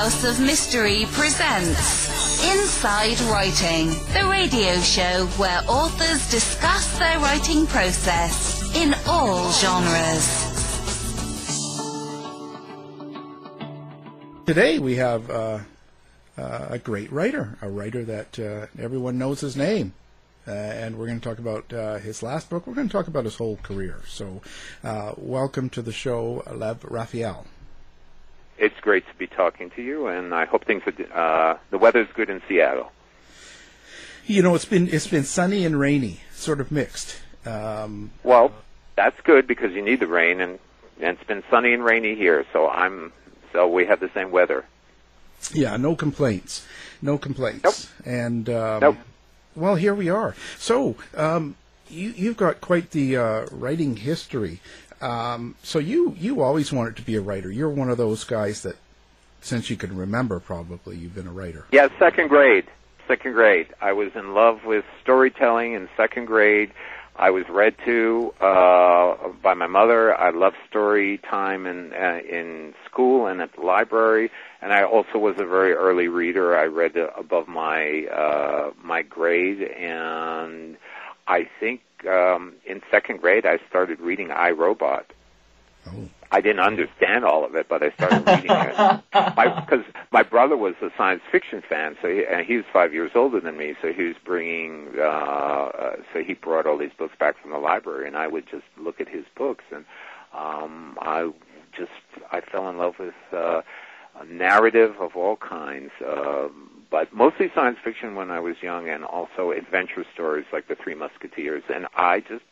House of Mystery presents Inside Writing, the radio show where authors discuss their writing process in all genres. Today we have uh, uh, a great writer, a writer that uh, everyone knows his name. Uh, and we're going to talk about uh, his last book. We're going to talk about his whole career. So, uh, welcome to the show, Lev Raphael. It's great to be talking to you, and I hope things are. Uh, the weather's good in Seattle. You know, it's been it's been sunny and rainy, sort of mixed. Um, well, that's good because you need the rain, and, and it's been sunny and rainy here. So I'm so we have the same weather. Yeah, no complaints, no complaints, nope. and um, nope well, here we are. So, um, you, you've got quite the uh, writing history. Um, so you you always wanted to be a writer. You're one of those guys that, since you can remember, probably you've been a writer. Yeah, second grade. Second grade. I was in love with storytelling in second grade. I was read to uh, by my mother. I loved story time in uh, in school and at the library and I also was a very early reader. I read above my uh, my grade, and I think um, in second grade I started reading I, Robot. Oh. I didn't understand all of it, but I started reading it because my, my brother was a science fiction fan, so he, and he was five years older than me. So he was bringing, uh, uh, so he brought all these books back from the library, and I would just look at his books, and um, I just I fell in love with. Uh, narrative of all kinds, uh, but mostly science fiction when I was young, and also adventure stories like The Three Musketeers. And I just,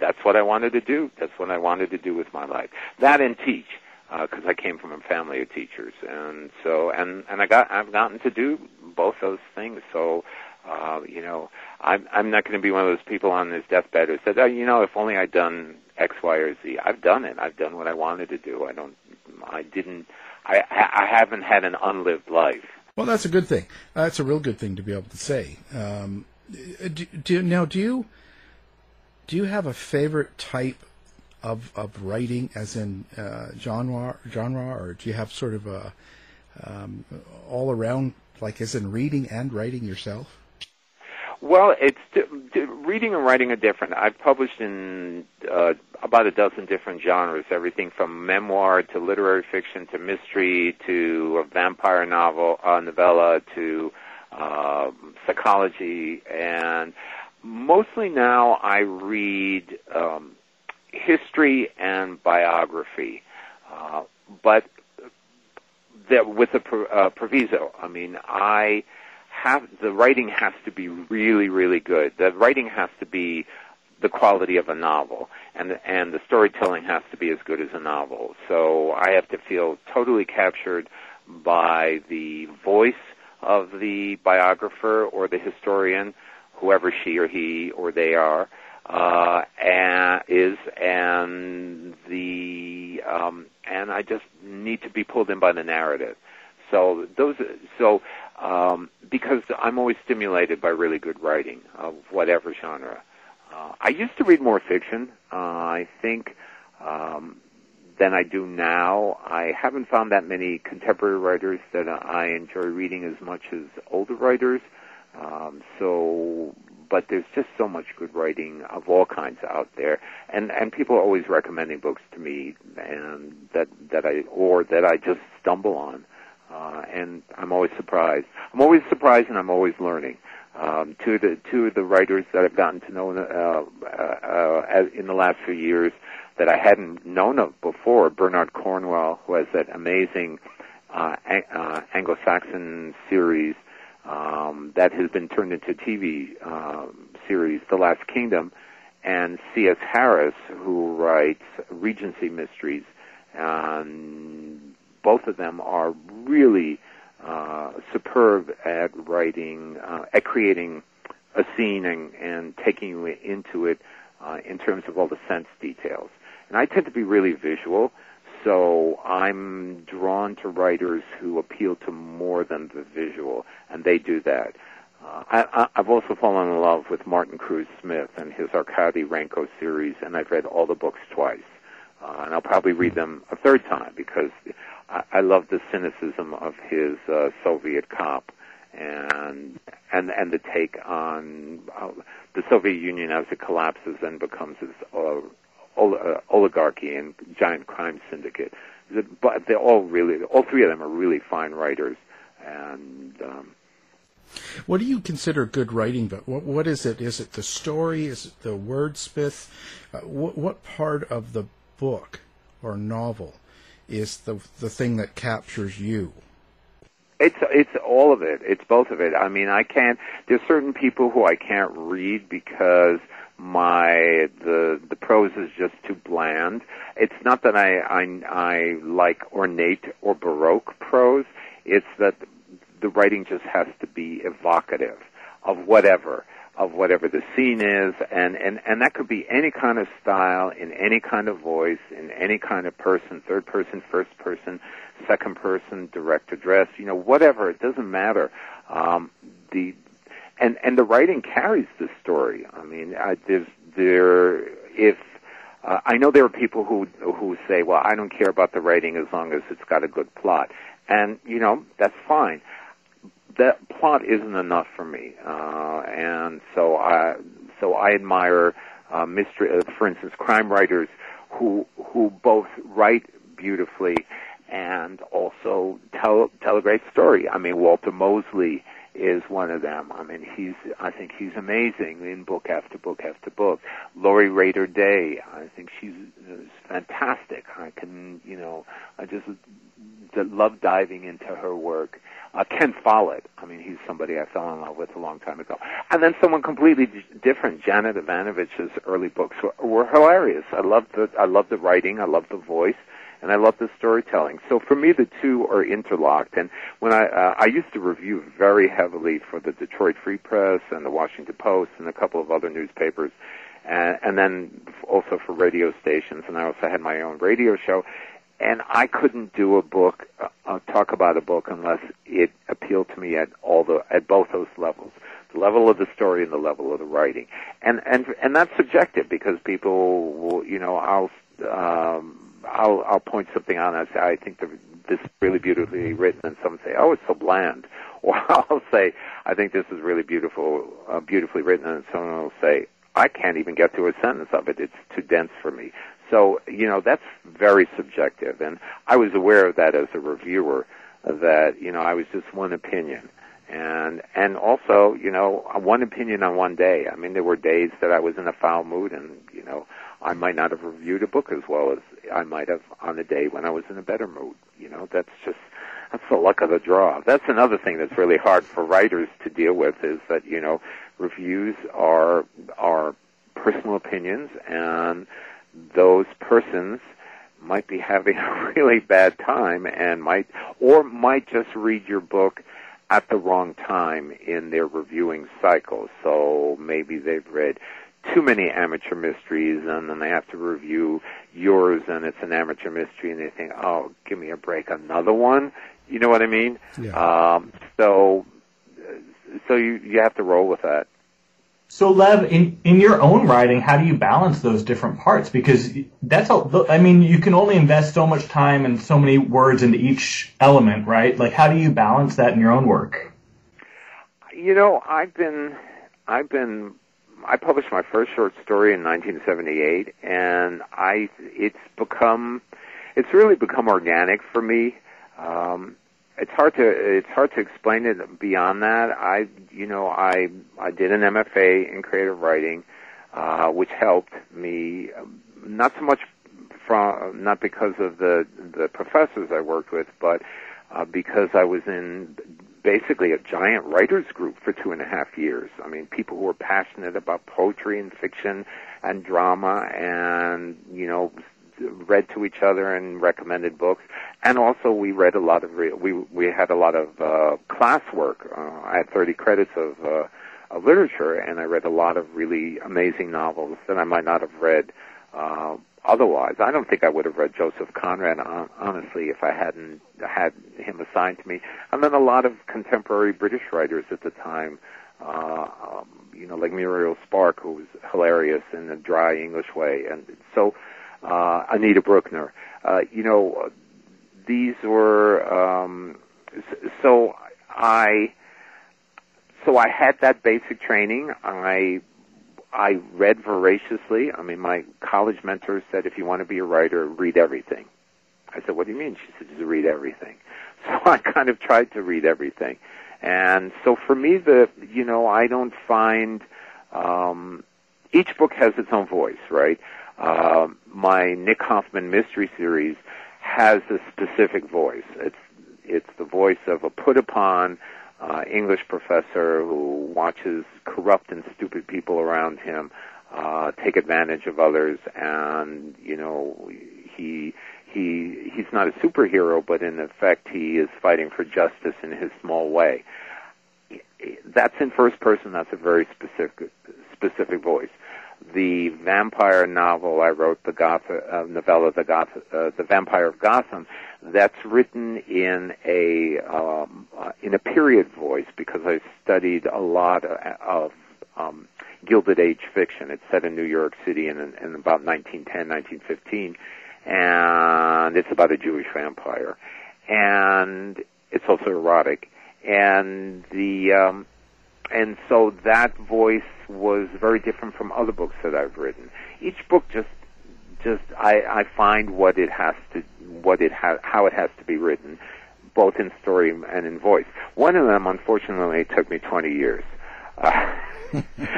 that's what I wanted to do. That's what I wanted to do with my life. That and teach, because uh, I came from a family of teachers, and so, and and I got, I've gotten to do both those things. So. Uh, you know, I'm I'm not going to be one of those people on his deathbed who said, oh, you know, if only I'd done X, Y, or Z. I've done it. I've done what I wanted to do. I don't. I didn't I, I haven't had an unlived life. Well, that's a good thing. That's a real good thing to be able to say. Um, do, do, now, do you do you have a favorite type of of writing, as in uh, genre, genre, or do you have sort of a um, all around, like as in reading and writing yourself? Well, it's reading and writing are different. I've published in uh, about a dozen different genres, everything from memoir to literary fiction to mystery to a vampire novel, uh, novella to uh, psychology, and mostly now I read um, history and biography, uh, but that with a uh, proviso. I mean, I have the writing has to be really, really good. The writing has to be the quality of a novel, and and the storytelling has to be as good as a novel. So I have to feel totally captured by the voice of the biographer or the historian, whoever she or he or they are, uh, and is and the um, and I just need to be pulled in by the narrative. So those so um, because I'm always stimulated by really good writing of whatever genre. Uh, I used to read more fiction. Uh, I think um, than I do now. I haven't found that many contemporary writers that I enjoy reading as much as older writers. Um, so, but there's just so much good writing of all kinds out there, and and people are always recommending books to me, and that that I or that I just stumble on uh, and I'm always surprised. I'm always surprised, and I'm always learning. Um, two of the two of the writers that I've gotten to know uh, uh, uh, in the last few years that I hadn't known of before, Bernard Cornwell, who has that amazing uh, uh, Anglo-Saxon series um, that has been turned into TV um, series, The Last Kingdom, and C.S. Harris, who writes Regency mysteries. And both of them are really uh, superb at writing, uh, at creating a scene and, and taking you into it uh, in terms of all the sense details. And I tend to be really visual, so I'm drawn to writers who appeal to more than the visual, and they do that. Uh, I, I've also fallen in love with Martin Cruz Smith and his Arkady Renko series, and I've read all the books twice. Uh, and I'll probably read them a third time because I, love the cynicism of his uh, Soviet cop and and and the take on uh, the Soviet Union as it collapses and becomes this uh, uh, oligarchy and giant crime syndicate. But they're all really, all three of them are really fine writers, and. Um, what do you consider good writing? But what what is it? Is it the story? Is it the wordsmith? Uh, what what part of the book or novel is the the thing that captures you? It's it's all of it. It's both of it. I mean, I can't. There's certain people who I can't read because my the the prose is just too bland. It's not that I I, I like ornate or baroque prose. It's that the writing just has to be evocative of whatever of whatever the scene is and, and and that could be any kind of style in any kind of voice in any kind of person third person first person second person direct address you know whatever it doesn't matter. Um, the and and the writing carries the story. I mean I, there's there if uh, I know there are people who who say, "Well, I don't care about the writing as long as it's got a good plot," and you know that's fine that plot isn't enough for me, uh, and so I so I admire uh, mystery, uh, for instance, crime writers who who both write beautifully and also tell tell a great story. I mean, Walter Mosley is one of them. I mean, he's I think he's amazing in book after book after book. Lori Rader Day, I think she's fantastic. I can you know I just love diving into her work. Uh, Ken Follett, I mean, he's somebody I fell in love with a long time ago. And then someone completely different, Janet Evanovich's early books were, were hilarious. I loved the, I loved the writing, I loved the voice, and I loved the storytelling. So for me, the two are interlocked. And when I, uh, I used to review very heavily for the Detroit Free Press and the Washington Post and a couple of other newspapers and, and then also for radio stations. And I also had my own radio show and I couldn't do a book, uh, uh, talk about a book unless it appealed to me at all the at both those levels, the level of the story and the level of the writing, and and and that's subjective because people will, you know, I'll um, I'll I'll point something out and I say I think the, this is really beautifully written, and someone say, oh, it's so bland, or I'll say I think this is really beautiful, uh, beautifully written, and someone will say, I can't even get through a sentence of it. It's too dense for me. So, you know, that's very subjective. And I was aware of that as a reviewer, that, you know, I was just one opinion. And, and also, you know, one opinion on one day. I mean, there were days that I was in a foul mood and, you know, I might not have reviewed a book as well as I might have on a day when I was in a better mood. You know, that's just, that's the luck of the draw. That's another thing that's really hard for writers to deal with is that, you know, reviews are, are personal opinions and those persons might be having a really bad time and might or might just read your book at the wrong time in their reviewing cycle. So maybe they've read too many amateur mysteries and then they have to review yours and it's an amateur mystery and they think, oh, give me a break, another one. You know what I mean? Yeah. Um, so, so you, you have to roll with that. So, Lev, in, in your own writing, how do you balance those different parts? Because that's all, I mean, you can only invest so much time and so many words into each element, right? Like, how do you balance that in your own work? You know, I've been, I've been, I published my first short story in 1978, and I, it's become, it's really become organic for me. Um, it's hard to it's hard to explain it beyond that. I you know I I did an MFA in creative writing, uh, which helped me um, not so much from not because of the the professors I worked with, but uh, because I was in basically a giant writers group for two and a half years. I mean, people who were passionate about poetry and fiction and drama, and you know read to each other and recommended books, and also we read a lot of re- we we had a lot of uh, classwork. Uh, I had 30 credits of uh, of literature, and I read a lot of really amazing novels that I might not have read uh, otherwise. I don't think I would have read Joseph Conrad honestly if I hadn't had him assigned to me. And then a lot of contemporary British writers at the time. Uh, um, you know, like Muriel Spark, who was hilarious in a dry English way, and so uh, Anita Brookner. Uh, you know, these were um, so I so I had that basic training. I I read voraciously. I mean, my college mentor said, if you want to be a writer, read everything. I said, what do you mean? She said, just read everything. So I kind of tried to read everything. And so for me, the, you know, I don't find, um, each book has its own voice, right? Uh, my Nick Hoffman mystery series has a specific voice. It's, it's the voice of a put upon, uh, English professor who watches corrupt and stupid people around him uh, take advantage of others, and you know he he he's not a superhero, but in effect he is fighting for justice in his small way. That's in first person. That's a very specific specific voice. The vampire novel I wrote, the Goth- uh, novella, the Goth- uh, the Vampire of Gotham, that's written in a um, uh, in a period voice because I studied a lot of of um, Gilded Age fiction. It's set in New York City in, in about 1910, 1915, and it's about a Jewish vampire, and it's also erotic, and the um, and so that voice was very different from other books that I've written. Each book just just I, I find what it has to what it ha- how it has to be written, both in story and in voice. One of them, unfortunately, took me 20 years. Uh,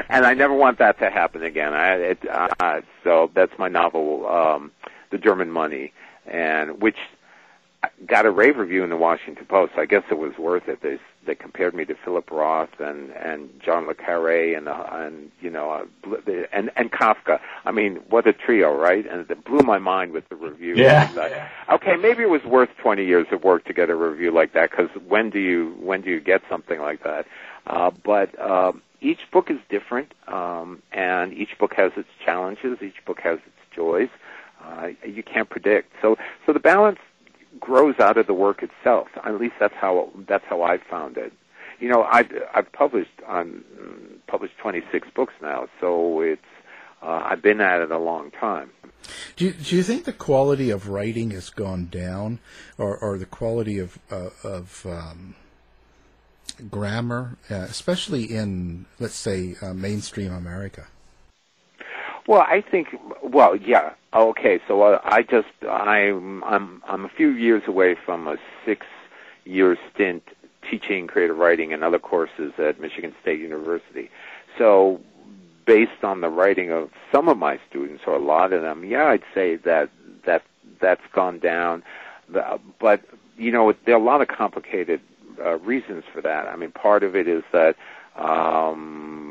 and I never want that to happen again. I, it, uh, so that's my novel, um, The German Money, and which got a rave review in the Washington Post. I guess it was worth it. They they compared me to Philip Roth and and John le Carre and uh, and you know uh, and and Kafka. I mean, what a trio, right? And it blew my mind with the review. Yeah. Uh, okay, maybe it was worth 20 years of work to get a review like that because when do you when do you get something like that? Uh, but um, each book is different, um, and each book has its challenges. Each book has its joys. Uh, you can't predict. So so the balance grows out of the work itself. At least that's how that's how I've found it. You know, I've I've published on published 26 books now, so it's uh, I've been at it a long time. Do you, do you think the quality of writing has gone down, or, or the quality of uh, of um, grammar, uh, especially in let's say uh, mainstream America? Well, I think. Well, yeah. Okay, so uh, I just I'm I'm I'm a few years away from a six-year stint teaching creative writing and other courses at Michigan State University. So, based on the writing of some of my students or a lot of them, yeah, I'd say that that that's gone down. But you know, there are a lot of complicated uh, reasons for that. I mean, part of it is that. Um,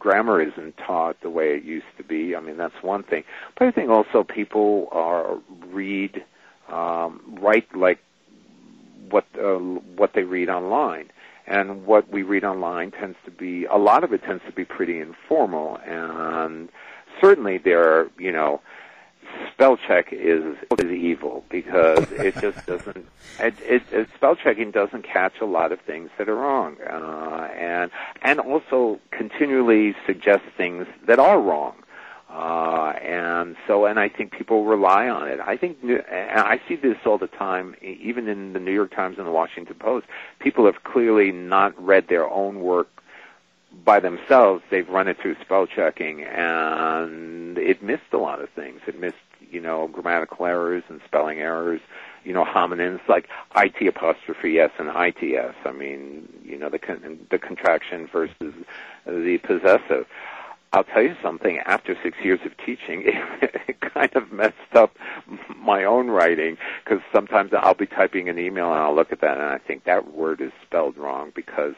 grammar isn't taught the way it used to be. I mean, that's one thing. But I think also people are read, um, write like what uh, what they read online, and what we read online tends to be a lot of it tends to be pretty informal, and certainly there are you know spell check is is evil because it just doesn't it, it, it spell checking doesn't catch a lot of things that are wrong uh, and and also continually suggests things that are wrong uh, and so and I think people rely on it. I think and I see this all the time even in the New York Times and the Washington Post people have clearly not read their own work by themselves, they've run it through spell checking, and it missed a lot of things. It missed, you know, grammatical errors and spelling errors. You know, homonyms like it apostrophe s and its. I mean, you know, the con- the contraction versus the possessive. I'll tell you something. After six years of teaching, it, it kind of messed up my own writing because sometimes I'll be typing an email and I'll look at that and I think that word is spelled wrong because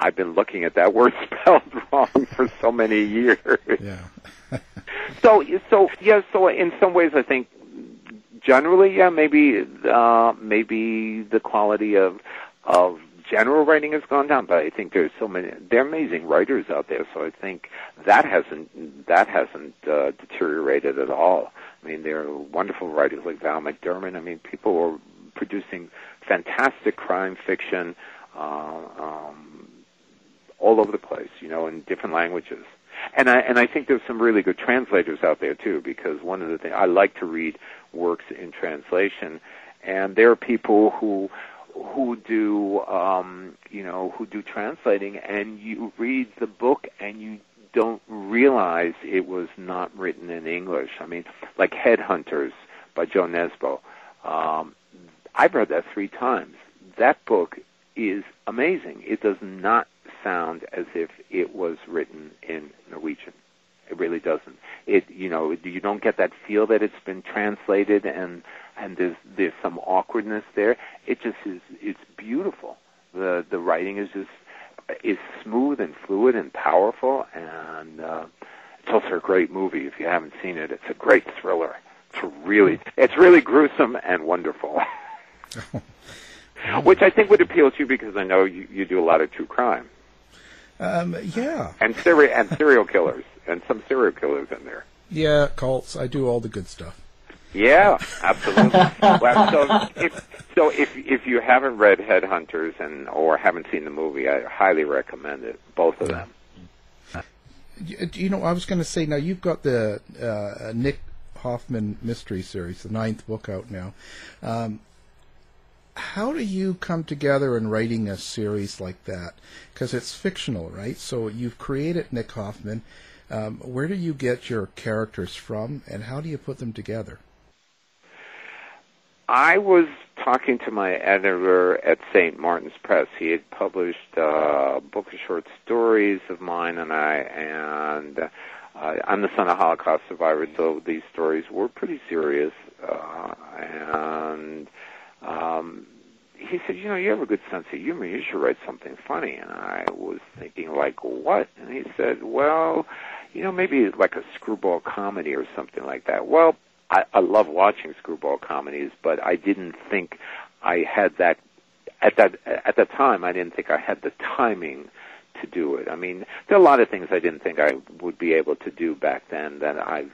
I've been looking at that word spelled wrong for so many years. Yeah. so so yeah, so in some ways I think generally yeah, maybe uh maybe the quality of of general writing has gone down, but I think there's so many there are amazing writers out there, so I think that hasn't that hasn't uh, deteriorated at all. I mean, there are wonderful writers like Val McDermid. I mean, people are producing fantastic crime fiction. Uh, um, all over the place, you know, in different languages. And I and I think there's some really good translators out there too, because one of the things I like to read works in translation, and there are people who who do um, you know who do translating, and you read the book and you don't realize it was not written in English. I mean, like Headhunters by Jo Nesbø. Um, I've read that three times. That book is amazing. It does not sound as if it was written in Norwegian. It really doesn't. It you know you don't get that feel that it's been translated and and there's there's some awkwardness there. It just is it's beautiful. The the writing is just is smooth and fluid and powerful and uh, it's also a great movie if you haven't seen it. It's a great thriller. It's really it's really gruesome and wonderful. Which I think would appeal to you because I know you, you do a lot of true crime. Um, yeah. And serial and serial killers and some serial killers in there. Yeah, cults. I do all the good stuff. Yeah, absolutely. well, so if so, if if you haven't read Headhunters and or haven't seen the movie, I highly recommend it. Both of them. You know, I was going to say now you've got the uh, Nick Hoffman mystery series, the ninth book out now. Um, how do you come together in writing a series like that? Because it's fictional, right? So you've created Nick Hoffman. Um, where do you get your characters from, and how do you put them together? I was talking to my editor at St. Martin's Press. He had published a book of short stories of mine, and I and uh, I'm the son of Holocaust survivors, so these stories were pretty serious. Uh, and um, he said, "You know, you have a good sense of humor. You should write something funny." And I was thinking, like, what? And he said, "Well, you know, maybe like a screwball comedy or something like that." Well, I, I love watching screwball comedies, but I didn't think I had that at that at the time. I didn't think I had the timing to do it. I mean, there are a lot of things I didn't think I would be able to do back then that I've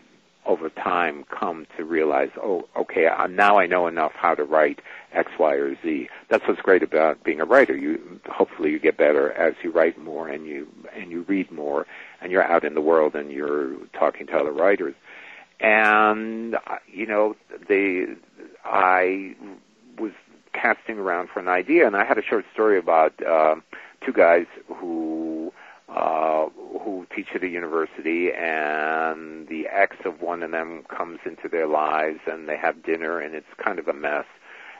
over time come to realize, oh, okay, now I know enough how to write X, Y, or Z. That's what's great about being a writer. You hopefully you get better as you write more and you and you read more and you're out in the world and you're talking to other writers and you know they I was casting around for an idea, and I had a short story about uh, two guys who uh, who teach at a university, and the ex of one of them comes into their lives, and they have dinner, and it's kind of a mess.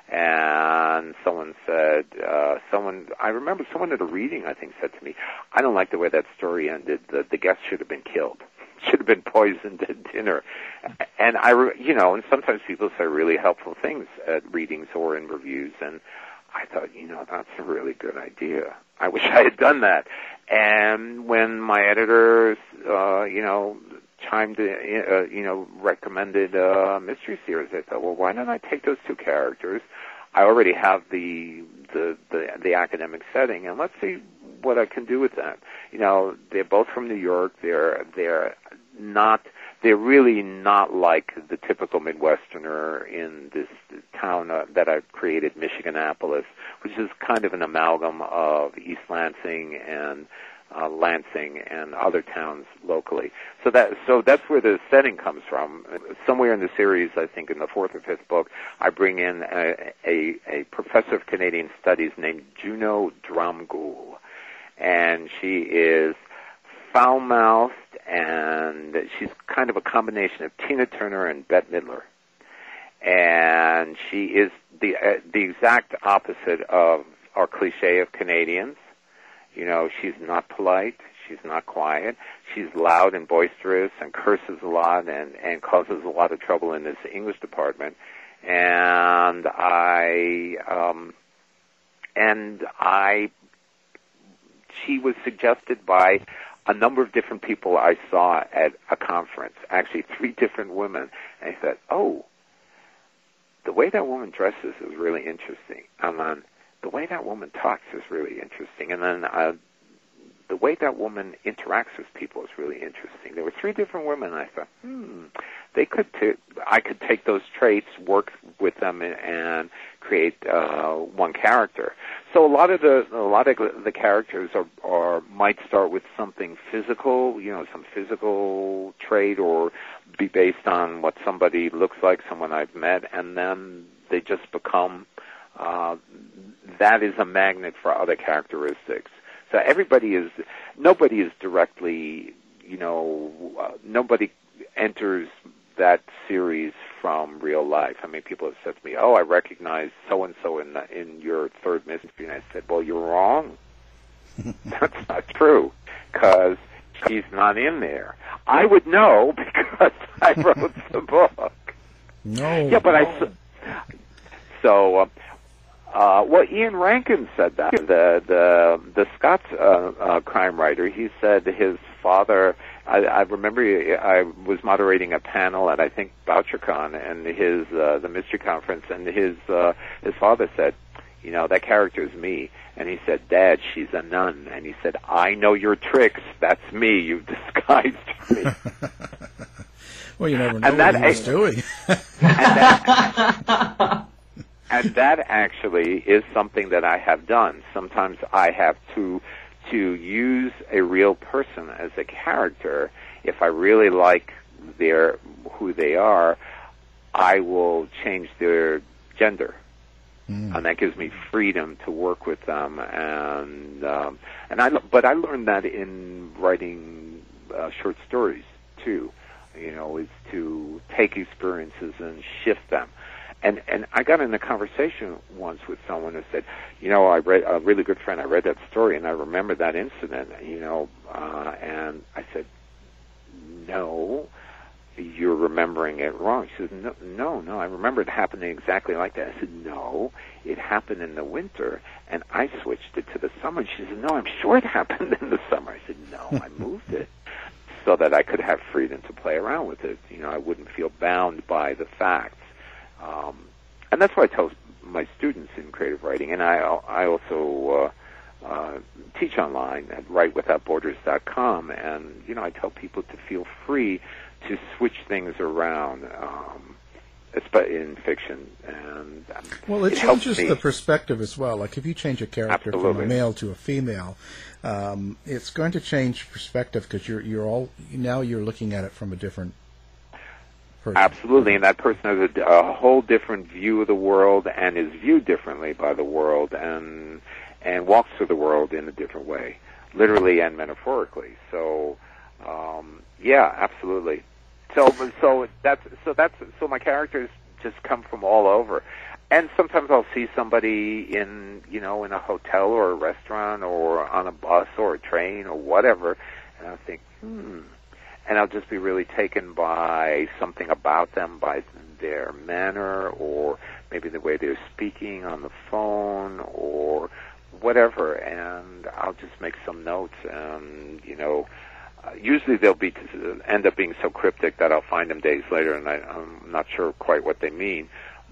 And someone said, uh, someone I remember someone at a reading I think said to me, "I don't like the way that story ended. The the guest should have been killed." should have been poisoned at dinner. And I, you know, and sometimes people say really helpful things at readings or in reviews, and I thought, you know, that's a really good idea. I wish I had done that. And when my editors, uh, you know, chimed, in, uh, you know, recommended a mystery series, I thought, well, why don't I take those two characters? I already have the the the, the academic setting, and let's see what I can do with that. You know, they're both from New York. They're they're not they're really not like the typical Midwesterner in this town uh, that I've created, Michiganapolis, which is kind of an amalgam of East Lansing and uh, Lansing and other towns locally. So that so that's where the setting comes from. Somewhere in the series, I think in the fourth or fifth book, I bring in a, a, a professor of Canadian studies named Juno Dromgoole, and she is foul-mouthed, and she's kind of a combination of Tina Turner and Bette Midler. And she is the uh, the exact opposite of our cliche of Canadians. You know, she's not polite. She's not quiet. She's loud and boisterous and curses a lot and and causes a lot of trouble in this English department. And I um, and I she was suggested by a number of different people I saw at a conference, actually three different women, and I said, "Oh, the way that woman dresses is really interesting." And then the way that woman talks is really interesting. And then uh, the way that woman interacts with people is really interesting. There were three different women. I thought, hmm, they could. T- I could take those traits, work with them, and, and create uh, one character. So a lot of the a lot of the characters are, are might start with something physical, you know, some physical trait, or be based on what somebody looks like, someone I've met, and then they just become. Uh, that is a magnet for other characteristics. So everybody is, nobody is directly, you know, uh, nobody enters that series from real life. I mean, people have said to me, "Oh, I recognize so and so in in your third mystery," and I said, "Well, you're wrong. That's not true, because he's not in there. I would know because I wrote the book. No. Yeah, but I. So, uh, uh, well, Ian Rankin said that the the the Scots uh, uh, crime writer. He said his father. I, I remember I was moderating a panel at I think Bouchercon and his uh, the mystery conference, and his uh, his father said, you know, that character is me. And he said, Dad, she's a nun. And he said, I know your tricks. That's me. You've disguised me. well, you never know And what that- he was doing. and that actually is something that I have done. Sometimes I have to to use a real person as a character. If I really like their who they are, I will change their gender, and that gives me freedom to work with them. And um, and I but I learned that in writing uh, short stories too. You know, is to take experiences and shift them and and I got in a conversation once with someone who said, you know, I read a really good friend. I read that story and I remember that incident. You know, uh, and I said, no, you're remembering it wrong. She said, no, no, no, I remember it happening exactly like that. I said, no, it happened in the winter, and I switched it to the summer. And she said, no, I'm sure it happened in the summer. I said, no, I moved it so that I could have freedom to play around with it. You know, I wouldn't feel bound by the facts. Um, and that's what I tell my students in creative writing, and I I also uh, uh, teach online at writewithoutborders.com, and you know I tell people to feel free to switch things around, um, in fiction, and um, Well, it, helps changes the perspective as well. Like if you change a character from a male to a female, um, it's going to change perspective because you're you're all now you're looking at it from a different. Person. Absolutely, and that person has a, a whole different view of the world and is viewed differently by the world and and walks through the world in a different way, literally and metaphorically. So, um, yeah, absolutely. So, so that's so that's so my characters just come from all over, and sometimes I'll see somebody in you know in a hotel or a restaurant or on a bus or a train or whatever, and I think, hmm and I'll just be really taken by something about them, by their manner, or maybe the way they're speaking on the phone, or whatever, and I'll just make some notes, and you know, uh, usually they'll be end up being so cryptic that I'll find them days later, and I, I'm not sure quite what they mean.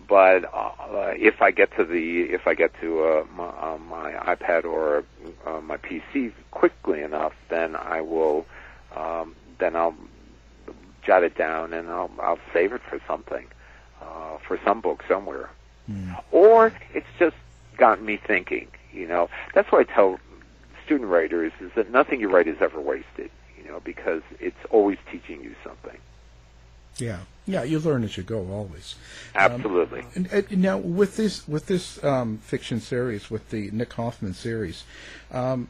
But uh, if I get to the if I get to uh, my, uh, my iPad or uh, my PC quickly enough, then I will um, then I'll jot it down and I'll I'll save it for something, uh, for some book somewhere, or it's just gotten me thinking. You know, that's what I tell student writers is that nothing you write is ever wasted. You know, because it's always teaching you something. Yeah, yeah, you learn as you go always. Absolutely. And, and now with this with this um, fiction series, with the Nick Hoffman series, um,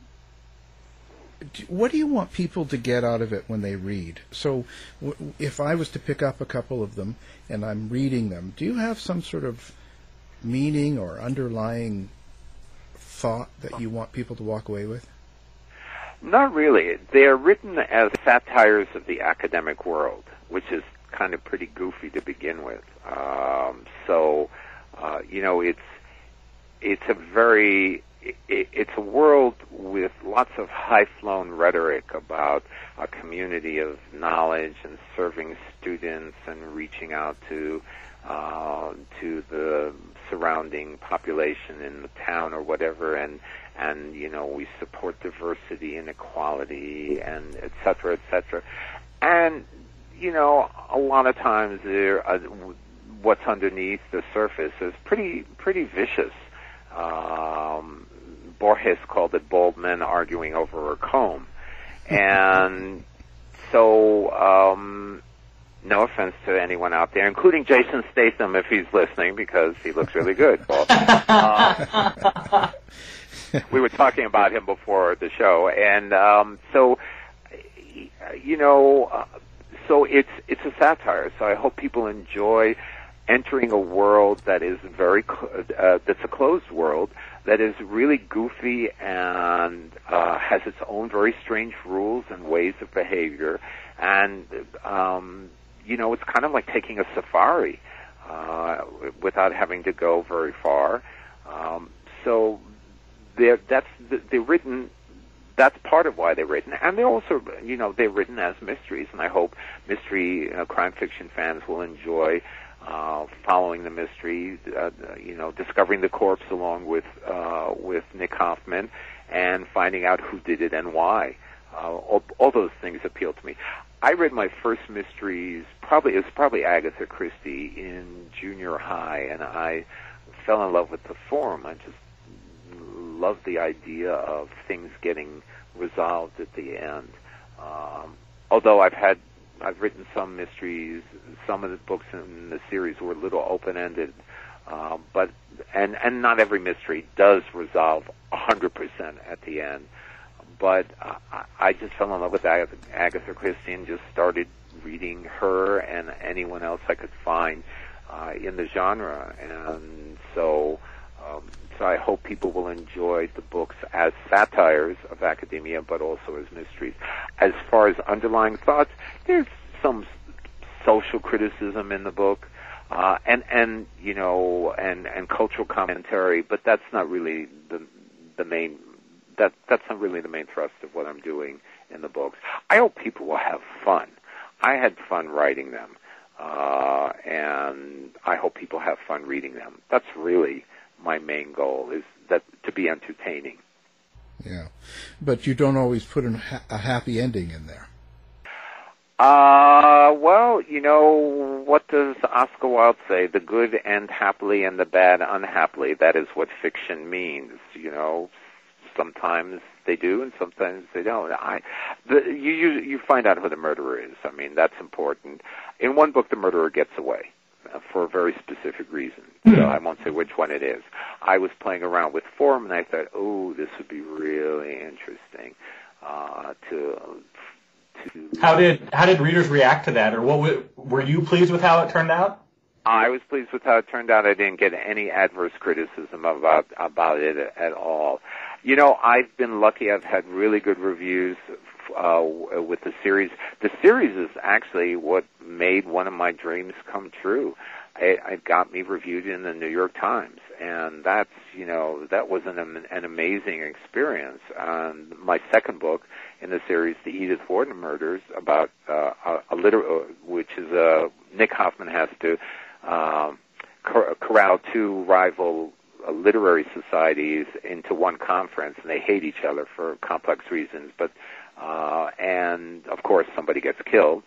what do you want people to get out of it when they read? So, w- if I was to pick up a couple of them and I'm reading them, do you have some sort of meaning or underlying thought that you want people to walk away with? Not really. They are written as satires of the academic world, which is kind of pretty goofy to begin with. Um, so, uh, you know, it's it's a very it, it's a world with lots of high-flown rhetoric about a community of knowledge and serving students and reaching out to uh, to the surrounding population in the town or whatever, and and you know we support diversity and equality and et cetera, et cetera, and you know a lot of times there uh, what's underneath the surface is pretty pretty vicious. Um, Borges called it bold men arguing over a comb, and so um, No offense to anyone out there, including Jason Statham if he's listening, because he looks really good. uh, we were talking about him before the show, and um, so you know, uh, so it's it's a satire. So I hope people enjoy entering a world that is very uh, that's a closed world that is really goofy and uh, has its own very strange rules and ways of behavior, and um, you know, it's kind of like taking a safari uh, without having to go very far. Um, so they're, that's they're written. That's part of why they're written, and they're also, you know, they're written as mysteries. And I hope mystery uh, crime fiction fans will enjoy uh, following the mystery, uh, you know, discovering the corpse along with uh, with Nick Hoffman, and finding out who did it and why. Uh, all, all those things appeal to me. I read my first mysteries probably it was probably Agatha Christie in junior high, and I fell in love with the form. I just loved the idea of things getting resolved at the end. Um, although I've had I've written some mysteries, some of the books in the series were a little open ended. Uh, but and and not every mystery does resolve hundred percent at the end. But uh, I just fell in love with Agatha, Agatha Christie and just started reading her and anyone else I could find uh, in the genre, and so um, so I hope people will enjoy the books as satires of academia, but also as mysteries. As far as underlying thoughts, there's some social criticism in the book, uh, and and you know, and and cultural commentary, but that's not really the the main. That that's not really the main thrust of what I'm doing in the books. I hope people will have fun. I had fun writing them, uh, and I hope people have fun reading them. That's really my main goal is that to be entertaining. Yeah, but you don't always put a happy ending in there. Uh, well, you know, what does Oscar Wilde say? The good end happily and the bad unhappily. That is what fiction means, you know. Sometimes they do and sometimes they don't. I, the, you, you, you find out who the murderer is. I mean, that's important. In one book, the murderer gets away for a very specific reason. So I won't say which one it is. I was playing around with form, and I thought, oh, this would be really interesting uh, to. To how did how did readers react to that, or what were you pleased with how it turned out? I was pleased with how it turned out. I didn't get any adverse criticism about about it at all. You know, I've been lucky. I've had really good reviews uh, with the series. The series is actually what made one of my dreams come true. It, it got me reviewed in the New York Times, and that's you know that was an an amazing experience. And my second book in the series, The Edith Wharton Murders, about uh, a, a liter- uh, which is uh, Nick Hoffman has to um, cor- corral two rival uh, literary societies into one conference, and they hate each other for complex reasons. But uh, and of course somebody gets killed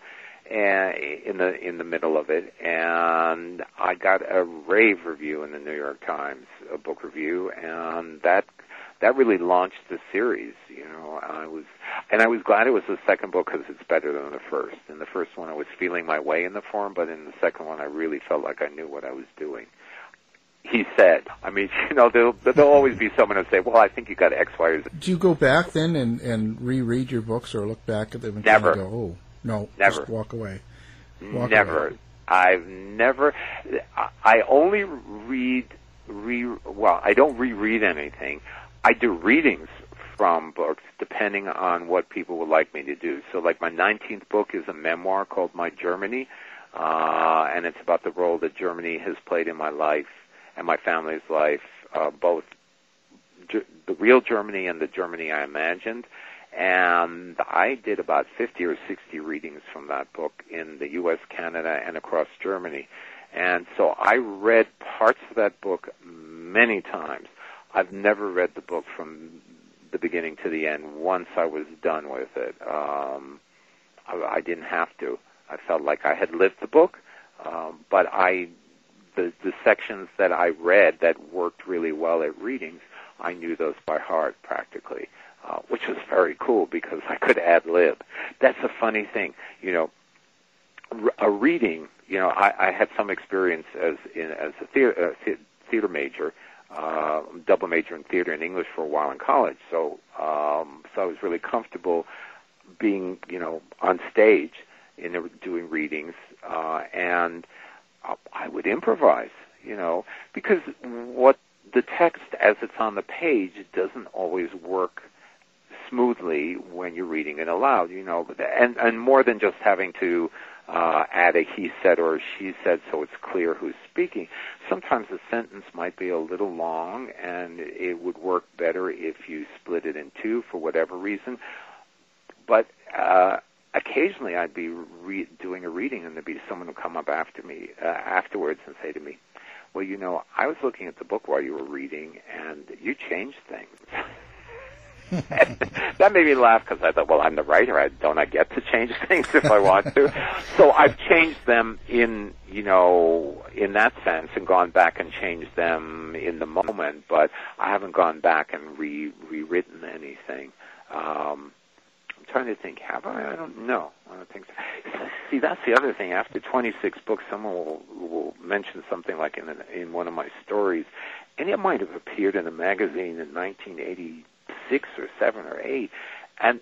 in the in the middle of it and I got a rave review in the New York Times a book review and that that really launched the series you know I was and I was glad it was the second book because it's better than the first in the first one I was feeling my way in the form but in the second one I really felt like I knew what I was doing he said. I mean, you know, there'll, there'll always be someone who'll say, "Well, I think you got X, Y, or Z." Do you go back then and and reread your books or look back at them and never go, "Oh, no, never just walk away"? Walk never. Away. I've never. I only read. Re well, I don't reread anything. I do readings from books depending on what people would like me to do. So, like my 19th book is a memoir called My Germany, uh, and it's about the role that Germany has played in my life and my family's life, uh, both the real Germany and the Germany I imagined. And I did about 50 or 60 readings from that book in the U.S., Canada, and across Germany. And so I read parts of that book many times. I've never read the book from the beginning to the end once I was done with it. Um, I, I didn't have to. I felt like I had lived the book, um, but I the, the sections that I read that worked really well at readings, I knew those by heart practically, uh, which was very cool because I could ad lib. That's a funny thing, you know. a reading, you know, I, I had some experience as in as a theater, uh, theater major, uh, double major in theater and English for a while in college. So, um, so I was really comfortable being, you know, on stage in the, doing readings, uh, and I would improvise, you know, because what the text as it's on the page doesn't always work smoothly when you're reading it aloud, you know, and and more than just having to uh, add a he said or she said so it's clear who's speaking. Sometimes a sentence might be a little long and it would work better if you split it in two for whatever reason. But uh, occasionally I'd be re- doing a reading and there'd be someone who come up after me uh, afterwards and say to me, "Well, you know, I was looking at the book while you were reading and you changed things." that made me laugh because I thought, well, I'm the writer. I don't I get to change things if I want to. so I've changed them in you know in that sense and gone back and changed them in the moment, but I haven't gone back and re rewritten anything. Um, trying to think. Have I? I don't know. I don't think so. See, that's the other thing. After 26 books, someone will, will mention something like in an, in one of my stories, and it might have appeared in a magazine in 1980 six or seven or eight, and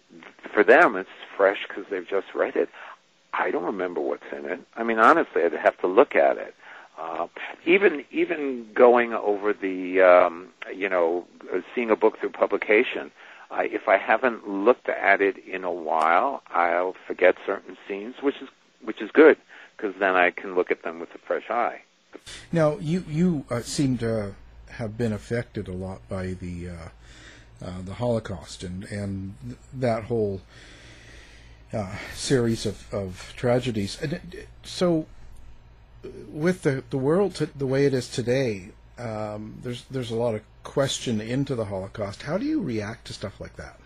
for them it's fresh because they've just read it. I don't remember what's in it. I mean, honestly, I'd have to look at it. Uh, even even going over the um, you know seeing a book through publication, uh, if I haven't looked at it in a while, I'll forget certain scenes, which is which is good because then I can look at them with a fresh eye. Now, you you uh, seem to have been affected a lot by the uh, uh, the Holocaust and and that whole uh, series of, of tragedies. So, with the the world the way it is today, um, there's there's a lot of question into the Holocaust. How do you react to stuff like that?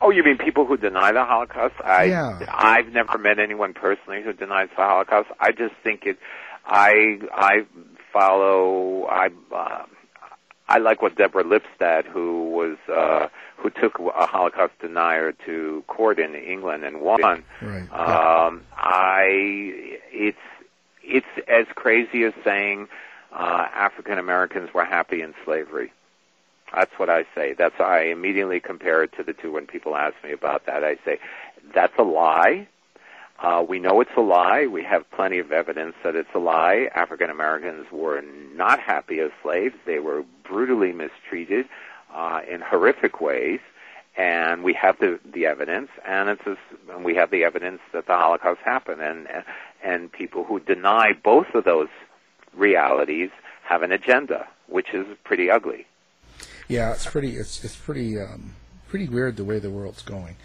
Oh, you mean people who deny the Holocaust? I, yeah. I've never met anyone personally who denies the Holocaust. I just think it. I I follow. I. Uh, I like what Deborah Lipstadt, who was uh, who took a Holocaust denier to court in England and won. Right. Um, I it's it's as crazy as saying uh, African Americans were happy in slavery. That's what I say. That's I immediately compare it to the two when people ask me about that. I say that's a lie. Uh, we know it's a lie. We have plenty of evidence that it's a lie. African Americans were not happy as slaves. They were brutally mistreated uh, in horrific ways, and we have the the evidence, and it's a, and we have the evidence that the Holocaust happened, and and people who deny both of those realities have an agenda, which is pretty ugly. Yeah, it's pretty. It's it's pretty um, pretty weird the way the world's going.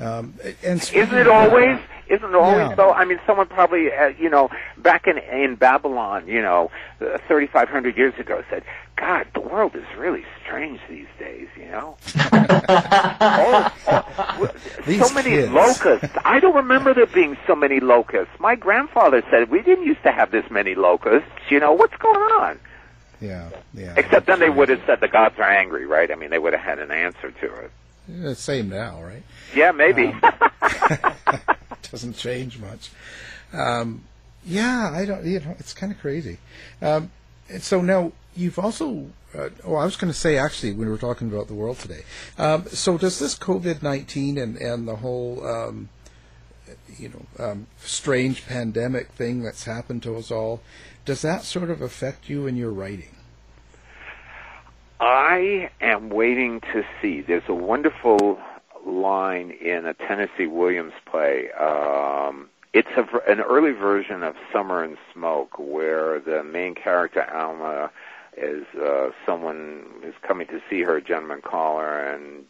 Um, and isn't it always? Isn't it always yeah. so? I mean, someone probably, uh, you know, back in in Babylon, you know, uh, 3,500 years ago, said, "God, the world is really strange these days." You know, oh, oh, so many kids. locusts. I don't remember there being so many locusts. My grandfather said we didn't used to have this many locusts. You know, what's going on? Yeah, yeah. Except then they would have said the gods are angry, right? I mean, they would have had an answer to it. Yeah, same now, right? Yeah, maybe. Um, doesn't change much. Um, yeah, I don't. You know, it's kind of crazy. Um, and so now you've also. Uh, oh, I was going to say actually when we were talking about the world today. Um, so does this COVID nineteen and and the whole um, you know um, strange pandemic thing that's happened to us all, does that sort of affect you in your writing? I am waiting to see. There's a wonderful line in a Tennessee Williams play. Um, it's a, an early version of Summer and Smoke, where the main character Alma is uh, someone is coming to see her, a gentleman caller, and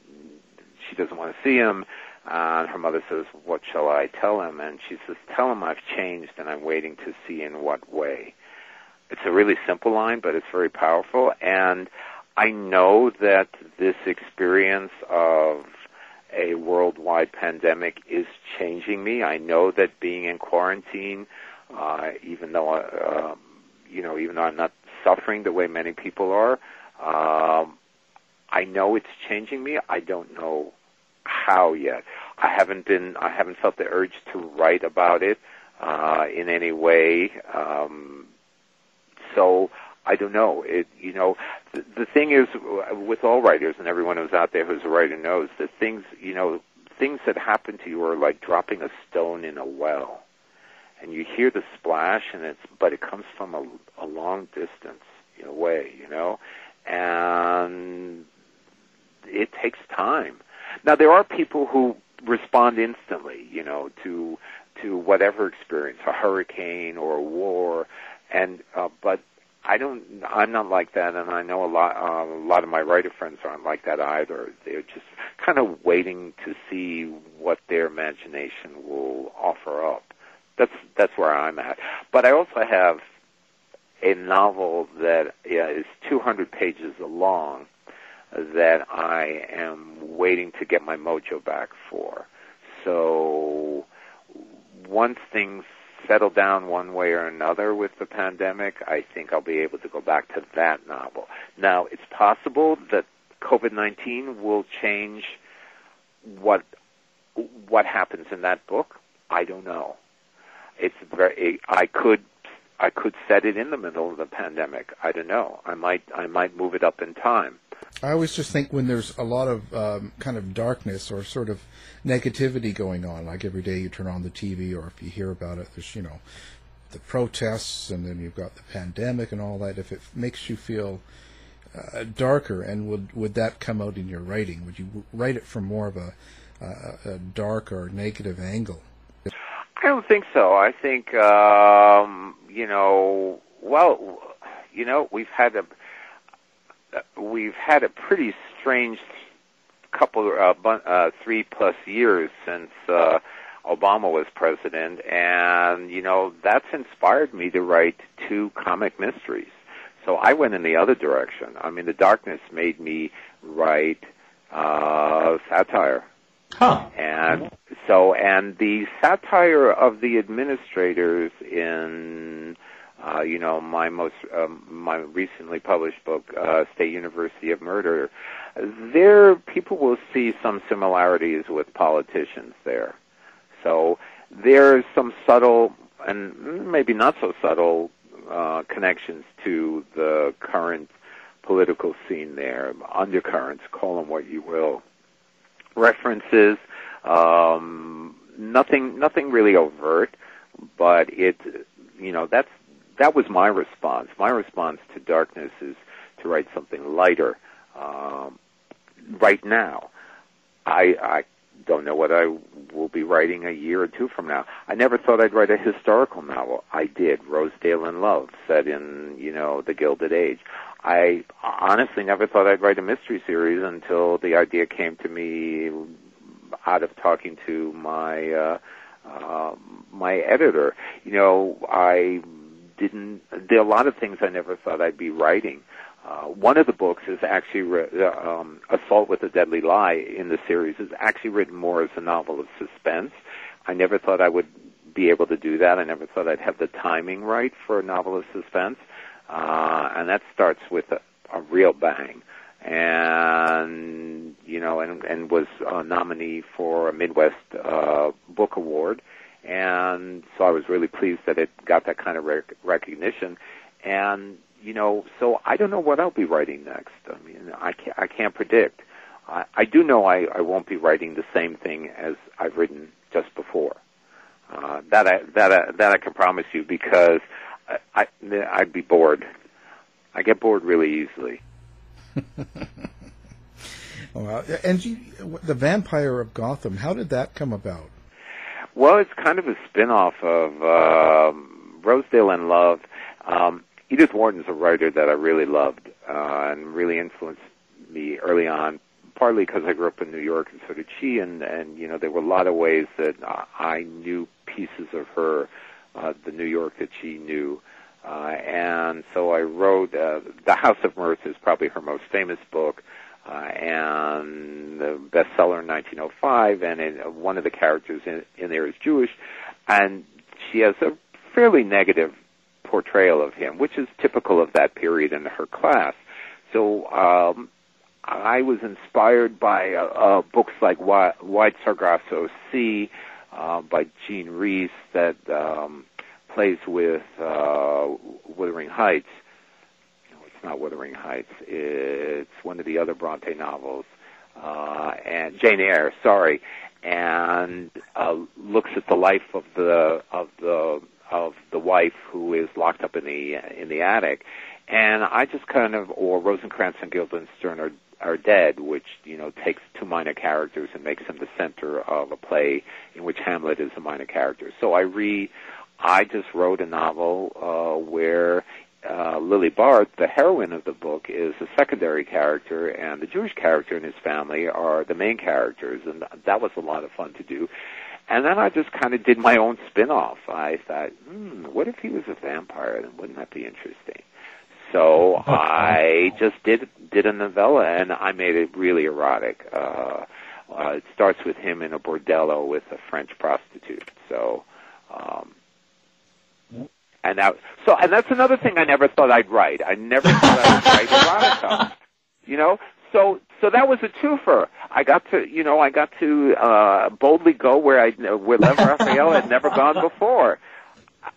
she doesn't want to see him. Uh, and her mother says, "What shall I tell him?" And she says, "Tell him I've changed, and I'm waiting to see in what way." It's a really simple line, but it's very powerful, and I know that this experience of a worldwide pandemic is changing me. I know that being in quarantine, uh, even though uh, you know, even though I'm not suffering the way many people are, um, I know it's changing me. I don't know how yet. I haven't been. I haven't felt the urge to write about it. uh, in any way. Um, so I don't know. It you know the, the thing is with all writers and everyone who's out there who's a writer knows that things you know things that happen to you are like dropping a stone in a well, and you hear the splash and it's but it comes from a, a long distance away, you know, and it takes time. Now there are people who respond instantly, you know, to to whatever experience, a hurricane or a war, and uh, but I don't. I'm not like that, and I know a lot. Uh, a lot of my writer friends aren't like that either. They're just kind of waiting to see what their imagination will offer up. That's that's where I'm at. But I also have a novel that is 200 pages long that I am waiting to get my mojo back for. So once things settle down one way or another with the pandemic, I think I'll be able to go back to that novel. Now, it's possible that COVID-19 will change what what happens in that book. I don't know. It's very I could I could set it in the middle of the pandemic. I don't know. I might I might move it up in time. I always just think when there's a lot of um, kind of darkness or sort of negativity going on, like every day you turn on the TV or if you hear about it, there's you know the protests and then you've got the pandemic and all that. If it makes you feel uh, darker, and would would that come out in your writing? Would you write it from more of a, uh, a dark or negative angle? I don't think so. I think um, you know, well, you know, we've had a we've had a pretty strange couple uh, uh, three plus years since uh, Obama was president, and you know that's inspired me to write two comic mysteries. So I went in the other direction. I mean, the darkness made me write uh, satire Huh. And so, and the satire of the administrators in, uh, you know, my most, um, my recently published book, uh, State University of Murder, there people will see some similarities with politicians there. So there's some subtle and maybe not so subtle uh, connections to the current political scene there, undercurrents, call them what you will references, um, nothing, nothing really overt, but it, you know, that's that was my response. My response to darkness is to write something lighter. Um, right now, I, I don't know what I will be writing a year or two from now. I never thought I'd write a historical novel. I did. Rosedale in Love, set in, you know, the Gilded Age. I honestly never thought I'd write a mystery series until the idea came to me out of talking to my uh, uh, my editor. You know, I didn't. There are a lot of things I never thought I'd be writing. Uh, one of the books is actually re- uh, um, Assault with a Deadly Lie in the series is actually written more as a novel of suspense. I never thought I would be able to do that. I never thought I'd have the timing right for a novel of suspense uh, and that starts with a, a real bang. And you know, and and was a nominee for a Midwest uh, Book Award, and so I was really pleased that it got that kind of rec- recognition. And you know, so I don't know what I'll be writing next. I mean, I can't, I can't predict. I, I do know I, I won't be writing the same thing as I've written just before. Uh, that I that I, that I can promise you because I, I'd be bored. I get bored really easily. well, and you, the Vampire of Gotham, how did that come about? Well, it's kind of a spin-off of um, Rosedale in Love. Um, Edith Wharton's a writer that I really loved uh, and really influenced me early on, partly because I grew up in New York and so did she, and, and you know there were a lot of ways that I knew pieces of her uh, the New York that she knew. Uh, and so I wrote uh, The House of Mirth is probably her most famous book, uh, and the bestseller in 1905. And it, uh, one of the characters in, in there is Jewish, and she has a fairly negative portrayal of him, which is typical of that period in her class. So um, I was inspired by uh, uh, books like Wide Sargasso Sea, uh, by Jean Rhys that um, plays with uh, Wuthering Heights. No, it's not Wuthering Heights. It's one of the other Bronte novels, uh, and Jane Eyre. Sorry, and uh, looks at the life of the of the of the wife who is locked up in the in the attic, and I just kind of or Rosencrantz and Guildenstern are are dead, which you know takes two minor characters and makes them the center of a play in which Hamlet is a minor character. So I re, I just wrote a novel uh, where uh, Lily Bart, the heroine of the book, is a secondary character, and the Jewish character and his family are the main characters, and that was a lot of fun to do. And then I just kind of did my own spin-off. I thought, hmm, what if he was a vampire? Then wouldn't that be interesting? So I just did did a novella, and I made it really erotic. Uh, uh, it starts with him in a bordello with a French prostitute. So, um, and that so and that's another thing I never thought I'd write. I never thought I would write erotica. You know, so so that was a twofer. I got to you know I got to uh, boldly go where I where Lev Raphael had never gone before.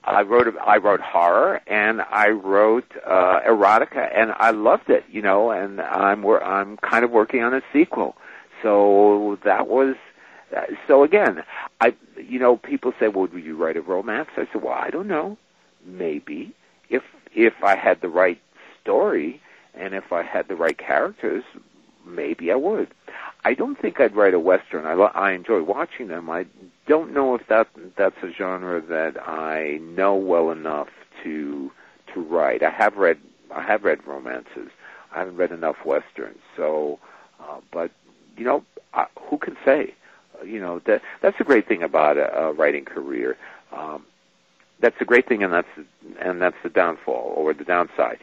I wrote I wrote horror and I wrote uh, erotica and I loved it, you know. And I'm I'm kind of working on a sequel, so that was. Uh, so again, I you know people say, well, would you write a romance? I said, well, I don't know, maybe if if I had the right story and if I had the right characters, maybe I would. I don't think I'd write a western. I I enjoy watching them. I don't know if that that's a genre that I know well enough to to write. I have read I have read romances. I haven't read enough westerns. So, uh, but you know, uh, who can say? Uh, you know that that's a great thing about a, a writing career. Um, that's a great thing, and that's and that's the downfall or the downside.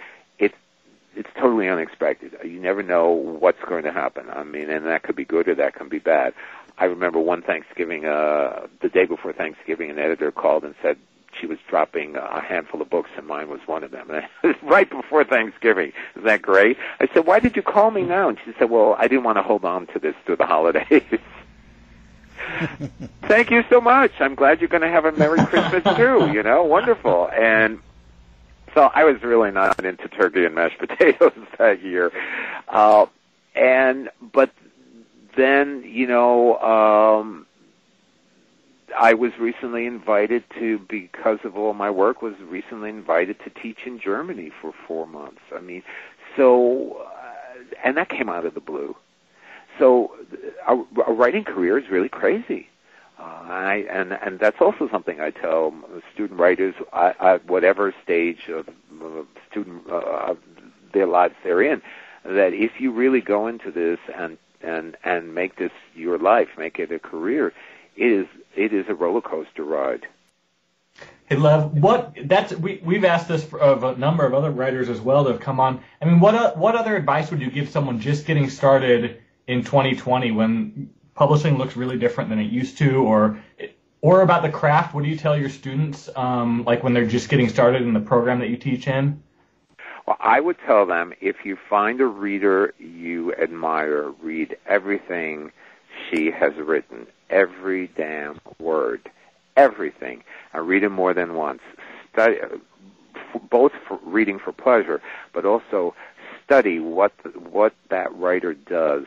It's totally unexpected. You never know what's going to happen. I mean, and that could be good or that can be bad. I remember one Thanksgiving, uh, the day before Thanksgiving, an editor called and said she was dropping a handful of books, and mine was one of them. And right before Thanksgiving. isn't that great? I said, "Why did you call me now?" And she said, "Well, I didn't want to hold on to this through the holidays." Thank you so much. I'm glad you're going to have a Merry Christmas too. You know, wonderful. And so I was really not into turkey and mashed potatoes that year. Uh, and but then you know um, I was recently invited to because of all my work was recently invited to teach in Germany for four months. I mean, so uh, and that came out of the blue. So a, a writing career is really crazy. Uh, I, and and that's also something I tell student writers at whatever stage of, student uh, their lives they're in, that if you really go into this and and and make this your life, make it a career, it is it is a roller coaster ride. Hey Lev, what that's we we've asked this of a number of other writers as well that have come on. I mean, what what other advice would you give someone just getting started in 2020 when publishing looks really different than it used to, or or about the craft? What do you tell your students, um, like when they're just getting started in the program that you teach in? Well, I would tell them if you find a reader you admire, read everything she has written, every damn word, everything. I read it more than once. Study, both for reading for pleasure, but also study what what that writer does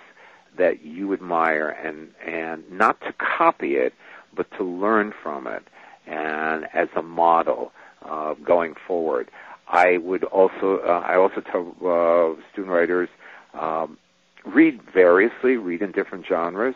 that you admire, and and not to copy it, but to learn from it, and as a model uh, going forward. I would also uh, I also tell uh, student writers um, read variously, read in different genres.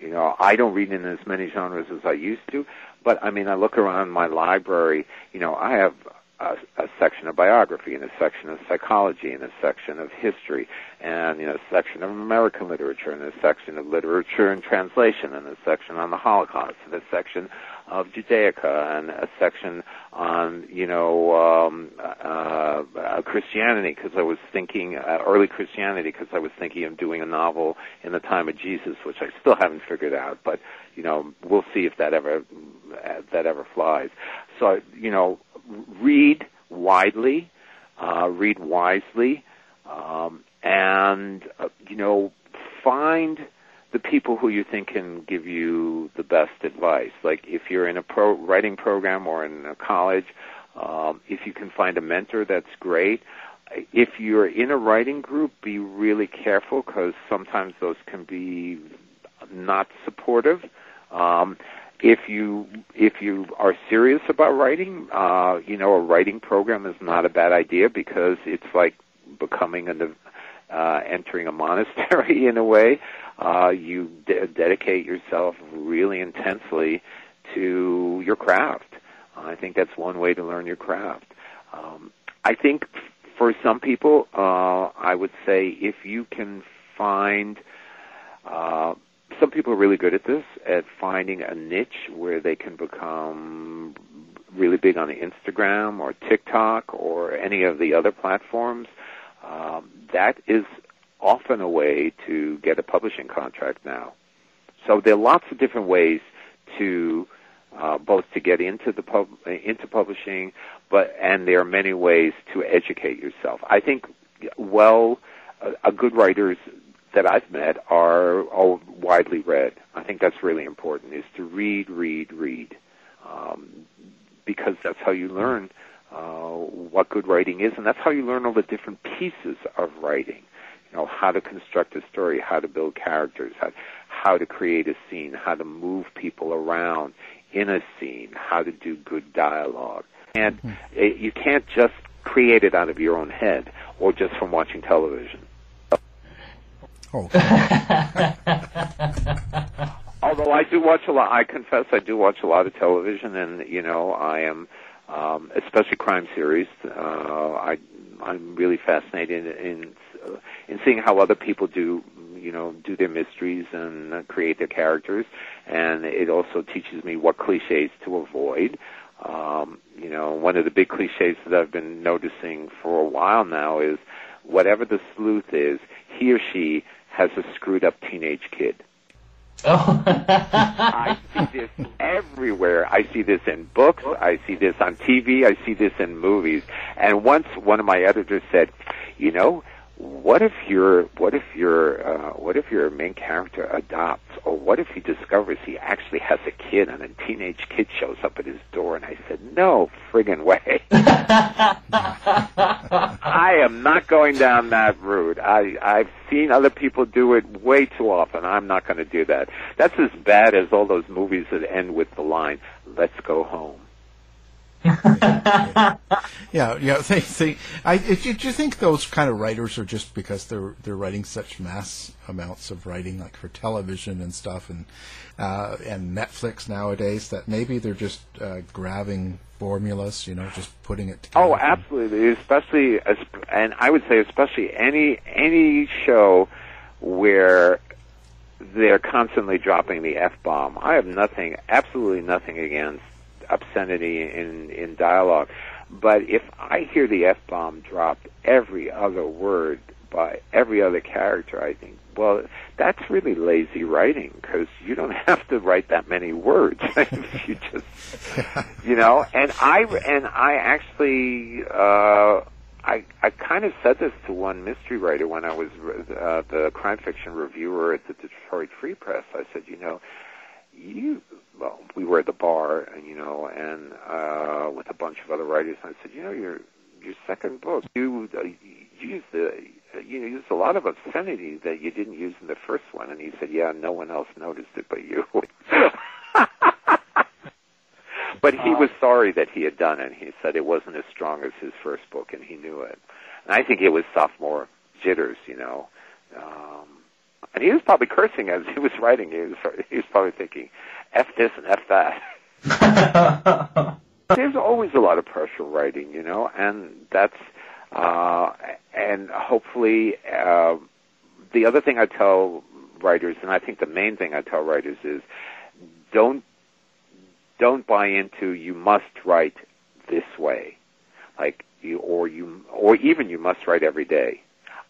You know, I don't read in as many genres as I used to, but I mean, I look around my library. You know, I have a, a section of biography and a section of psychology and a section of history and you know a section of American literature and a section of literature and translation and a section on the Holocaust and a section of Judaica and a section on you know um, uh, uh, Christianity because I was thinking uh, early Christianity because I was thinking of doing a novel in the time of Jesus which I still haven't figured out but you know we'll see if that ever that ever flies. So you know read widely, uh, read wisely, um, and uh, you know find the people who you think can give you the best advice. Like if you're in a pro writing program or in a college, um, if you can find a mentor, that's great. If you're in a writing group, be really careful because sometimes those can be not supportive. Um, if you if you are serious about writing, uh, you know, a writing program is not a bad idea because it's like becoming a uh, entering a monastery in a way. Uh, you de- dedicate yourself really intensely to your craft. Uh, I think that's one way to learn your craft. Um, I think for some people, uh, I would say if you can find, uh, some people are really good at this, at finding a niche where they can become really big on Instagram or TikTok or any of the other platforms. Um, that is often a way to get a publishing contract now. So there are lots of different ways to uh, both to get into the pub, into publishing, but and there are many ways to educate yourself. I think well, a, a good writers that I've met are all widely read. I think that's really important: is to read, read, read, um, because that's how you learn uh, what good writing is, and that's how you learn all the different pieces of writing. You know, how to construct a story, how to build characters, how, how to create a scene, how to move people around in a scene, how to do good dialogue. And mm-hmm. it, you can't just create it out of your own head or just from watching television. Oh. Although I do watch a lot, I confess I do watch a lot of television, and you know I am um, especially crime series. Uh, I I'm really fascinated in in seeing how other people do you know do their mysteries and uh, create their characters, and it also teaches me what cliches to avoid. Um, you know, one of the big cliches that I've been noticing for a while now is whatever the sleuth is, he or she has a screwed up teenage kid. Oh. I see this everywhere. I see this in books. I see this on TV. I see this in movies. And once one of my editors said, you know, what if your what if your uh, what if your main character adopts or what if he discovers he actually has a kid and a teenage kid shows up at his door and I said no friggin' way. I am not going down that route. I I've seen other people do it way too often. I'm not going to do that. That's as bad as all those movies that end with the line let's go home yeah, yeah. They, they, I, do you think those kind of writers are just because they're they're writing such mass amounts of writing, like for television and stuff, and uh, and Netflix nowadays, that maybe they're just uh, grabbing formulas, you know, just putting it together. Oh, absolutely. Especially, and I would say especially any any show where they're constantly dropping the f bomb. I have nothing, absolutely nothing against obscenity in in dialogue. But if I hear the f bomb dropped every other word by every other character, I think, well, that's really lazy writing because you don't have to write that many words. you just, you know. And I and I actually. uh I I kind of said this to one mystery writer when I was uh, the crime fiction reviewer at the Detroit Free Press. I said, you know, you well, we were at the bar, and you know, and uh, with a bunch of other writers. And I said, you know, your your second book, you uh, used the you know, used a lot of obscenity that you didn't use in the first one. And he said, yeah, no one else noticed it but you. but he was sorry that he had done it. He said it wasn't as strong as his first book, and he knew it. And I think it was sophomore jitters, you know. Um, and he was probably cursing as he was writing. He was, he was probably thinking, F this and F that. There's always a lot of pressure writing, you know, and that's, uh, and hopefully, uh, the other thing I tell writers, and I think the main thing I tell writers is, don't, don't buy into you must write this way, like you, or you, or even you must write every day.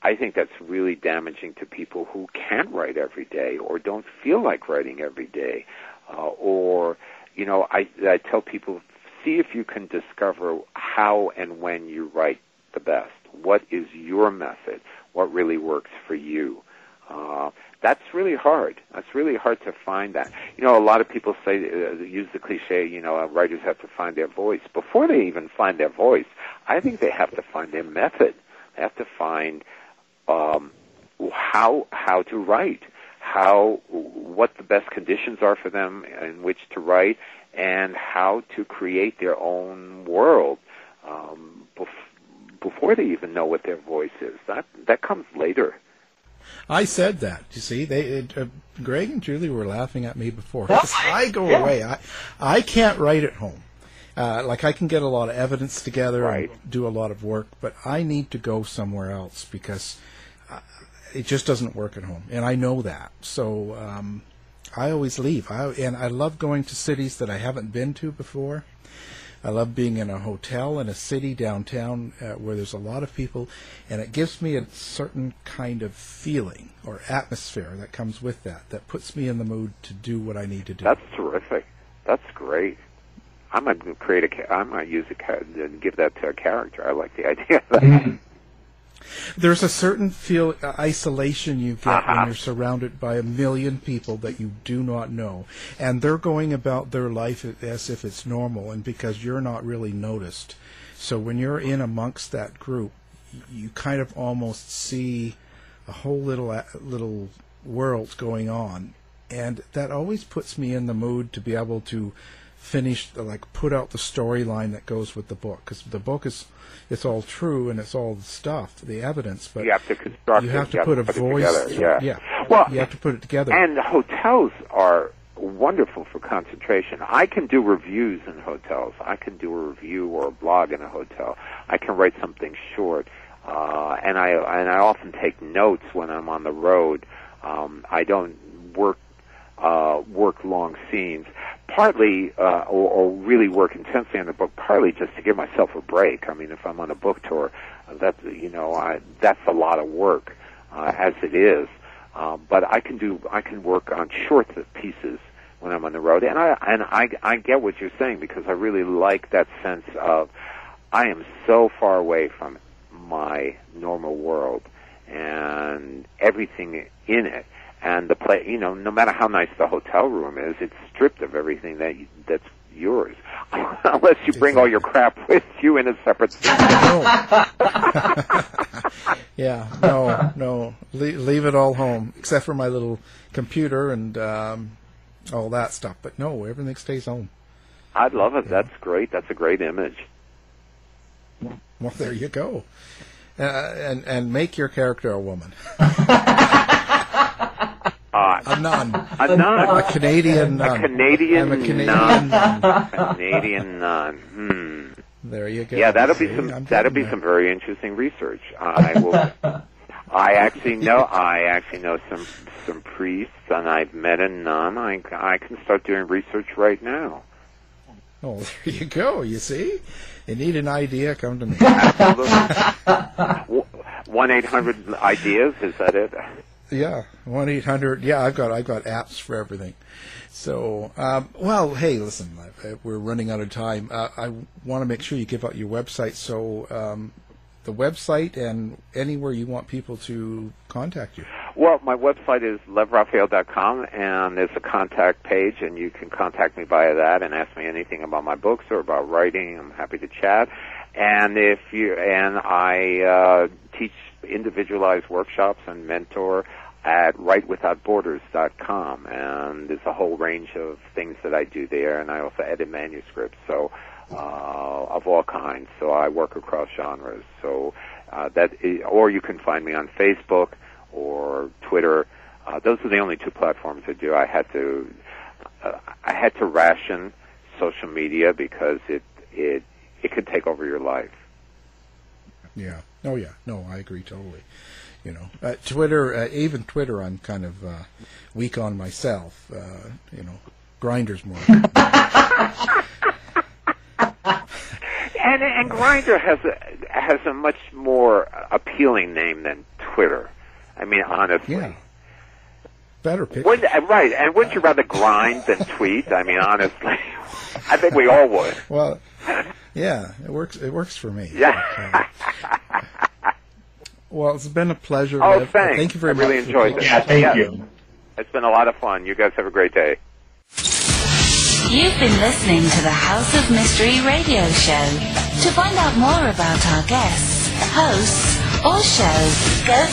I think that's really damaging to people who can't write every day or don't feel like writing every day. Uh, or, you know, I, I tell people, see if you can discover how and when you write the best. What is your method? What really works for you? Uh, that's really hard. That's really hard to find that. You know, a lot of people say uh, use the cliche. You know, uh, writers have to find their voice before they even find their voice. I think they have to find their method. They have to find um, how how to write, how what the best conditions are for them in which to write, and how to create their own world um, bef- before they even know what their voice is. That that comes later. I said that. You see, they uh, Greg and Julie were laughing at me before. I go yeah. away. I I can't write at home. Uh, like I can get a lot of evidence together right. and do a lot of work, but I need to go somewhere else because uh, it just doesn't work at home, and I know that. So um, I always leave. I, and I love going to cities that I haven't been to before. I love being in a hotel in a city downtown uh, where there's a lot of people, and it gives me a certain kind of feeling or atmosphere that comes with that that puts me in the mood to do what I need to do. That's terrific. That's great. I might create a. I might use a and give that to a character. I like the idea of that. There's a certain feel uh, isolation you get uh-huh. when you're surrounded by a million people that you do not know, and they're going about their life as if it's normal, and because you're not really noticed. So when you're in amongst that group, you kind of almost see a whole little uh, little world going on, and that always puts me in the mood to be able to finish like put out the storyline that goes with the book because the book is it's all true and it's all the stuff, the evidence, but you have to construct you have to you put have a to voice. yeah. yeah. Well, you have to put it together. And hotels are wonderful for concentration. I can do reviews in hotels. I can do a review or a blog in a hotel. I can write something short, uh, and I and I often take notes when I'm on the road. Um, I don't work uh, work long scenes partly uh, or, or really work intensely on the book, partly just to give myself a break. I mean, if I'm on a book tour, that's you know I, that's a lot of work uh, as it is. Uh, but I can do I can work on short pieces when I'm on the road, and I and I I get what you're saying because I really like that sense of I am so far away from my normal world and everything in it and the play you know no matter how nice the hotel room is it's stripped of everything that that's yours. Unless you bring all your crap with you in a separate yeah no no. Leave, leave, it all home except for my little computer and um all that stuff. But no everything stays home. I'd love it. Yeah. that's great. That's a great image. Well there you go. Uh, and and make your character a woman Uh, a nun. A nun. A Canadian nun. A Canadian, I'm a Canadian nun. nun. Canadian nun. Hmm. There you go. Yeah, that'll See, be some. I'm that'll be that. some very interesting research. I will. I actually know. I actually know some some priests, and I've met a nun. I I can start doing research right now. Oh, there you go. You see, you need an idea, come to me. One eight hundred ideas. Is that it? Yeah, one eight hundred. Yeah, I've got I've got apps for everything. So, um, well, hey, listen, we're running out of time. Uh, I want to make sure you give out your website. So, um, the website and anywhere you want people to contact you. Well, my website is levraphael.com, and there's a contact page, and you can contact me via that and ask me anything about my books or about writing. I'm happy to chat. And if you and I uh, teach individualized workshops and mentor at writewithoutborders.com, and there's a whole range of things that I do there, and I also edit manuscripts, so uh, of all kinds. So I work across genres. So uh, that, is, or you can find me on Facebook or Twitter. Uh, those are the only two platforms I do. I had to, uh, I had to ration social media because it it it could take over your life. Yeah. Oh yeah. No, I agree totally. You know, uh, Twitter, uh, even Twitter, I'm kind of uh, weak on myself. Uh, you know, Grindr's more. and and Grindr has a has a much more appealing name than Twitter. I mean, honestly. Yeah. Better picture. Wouldn't, uh, right, and wouldn't you rather grind than tweet? I mean, honestly, I think we all would. Well, yeah, it works. It works for me. Yeah. well, it's been a pleasure. Oh, Lev. thanks. Thank you very I much. really enjoyed it. Yeah, thank Yeah. you. It's been a lot of fun. You guys have a great day. You've been listening to the House of Mystery radio show. To find out more about our guests, hosts, or shows, go to